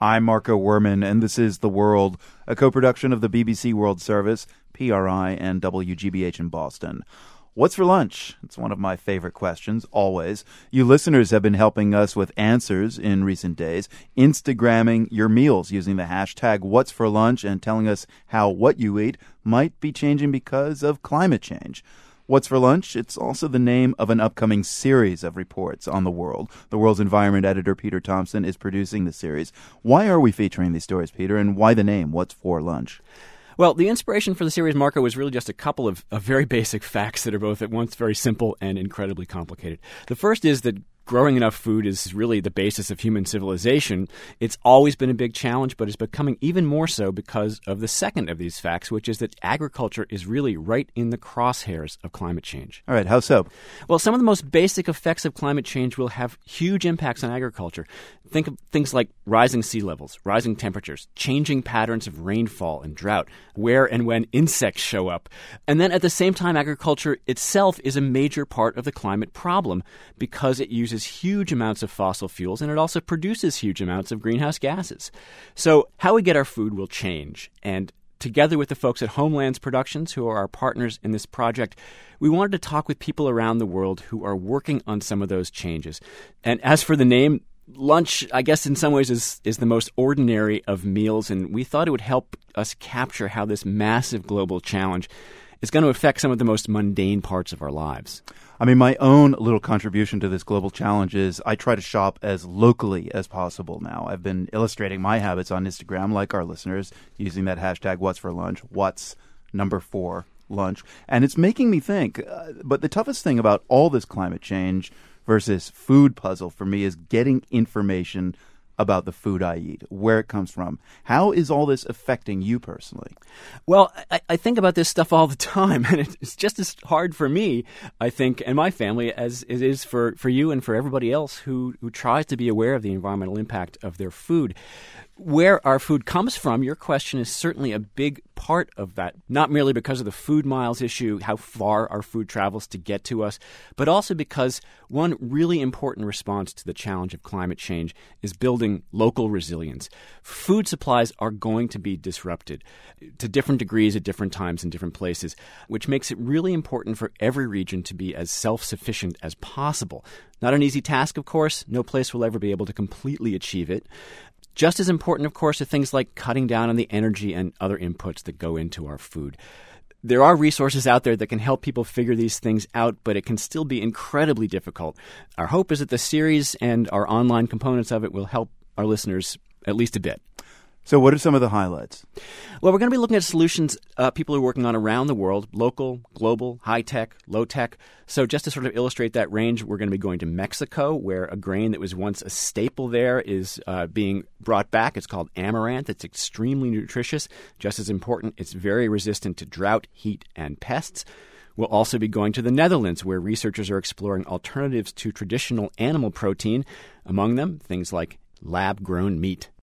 I'm Marco Werman, and this is The World, a co production of the BBC World Service, PRI, and WGBH in Boston. What's for lunch? It's one of my favorite questions, always. You listeners have been helping us with answers in recent days, Instagramming your meals using the hashtag What's for Lunch and telling us how what you eat might be changing because of climate change. What's for Lunch? It's also the name of an upcoming series of reports on the world. The world's environment editor, Peter Thomson, is producing the series. Why are we featuring these stories, Peter, and why the name What's for Lunch? Well, the inspiration for the series, Marco, was really just a couple of, of very basic facts that are both at once very simple and incredibly complicated. The first is that growing enough food is really the basis of human civilization. It's always been a big challenge, but it's becoming even more so because of the second of these facts, which is that agriculture is really right in the crosshairs of climate change. All right, how so? Well, some of the most basic effects of climate change will have huge impacts on agriculture. Think of things like rising sea levels, rising temperatures, changing patterns of rainfall and drought, where and when insects show up. And then at the same time, agriculture itself is a major part of the climate problem because it uses huge amounts of fossil fuels and it also produces huge amounts of greenhouse gases. So, how we get our food will change. And together with the folks at Homelands Productions, who are our partners in this project, we wanted to talk with people around the world who are working on some of those changes. And as for the name, lunch, I guess, in some ways, is is the most ordinary of meals, and we thought it would help us capture how this massive global challenge is going to affect some of the most mundane parts of our lives. I mean, my own little contribution to this global challenge is I try to shop as locally as possible now. I've been illustrating my habits on Instagram, like our listeners, using that hashtag What's for Lunch, What's number four lunch. And it's making me think. Uh, but the toughest thing about all this climate change versus food puzzle for me is getting information about the food I eat, where it comes from. How is all this affecting you personally? Well, I, I, think about this stuff all the time, and it's just as hard for me, I think, and my family as it is for, for you and for everybody else who, who tries to be aware of the environmental impact of their food where our food comes from, your question is certainly a big part of that, not merely because of the food miles issue, how far our food travels to get to us, but also because one really important response to the challenge of climate change is building local resilience. Food supplies are going to be disrupted to different degrees at different times in different places, which makes it really important for every region to be as self sufficient as possible. Not an easy task, of course. No place will ever be able to completely achieve it. Just as important, of course, are things like cutting down on the energy and other inputs that go into our food. There are resources out there that can help people figure these things out, but it can still be incredibly difficult. Our hope is that the series and our online components of it will help our listeners at least a bit. So, what are some of the highlights? Well, we're going to be looking at solutions uh, people are working on around the world local, global, high tech, low tech. So, just to sort of illustrate that range, we're going to be going to Mexico, where a grain that was once a staple there is uh, being brought back. It's called amaranth. It's extremely nutritious. Just as important, it's very resistant to drought, heat, and pests. We'll also be going to the Netherlands, where researchers are exploring alternatives to traditional animal protein, among them, things like lab grown meat.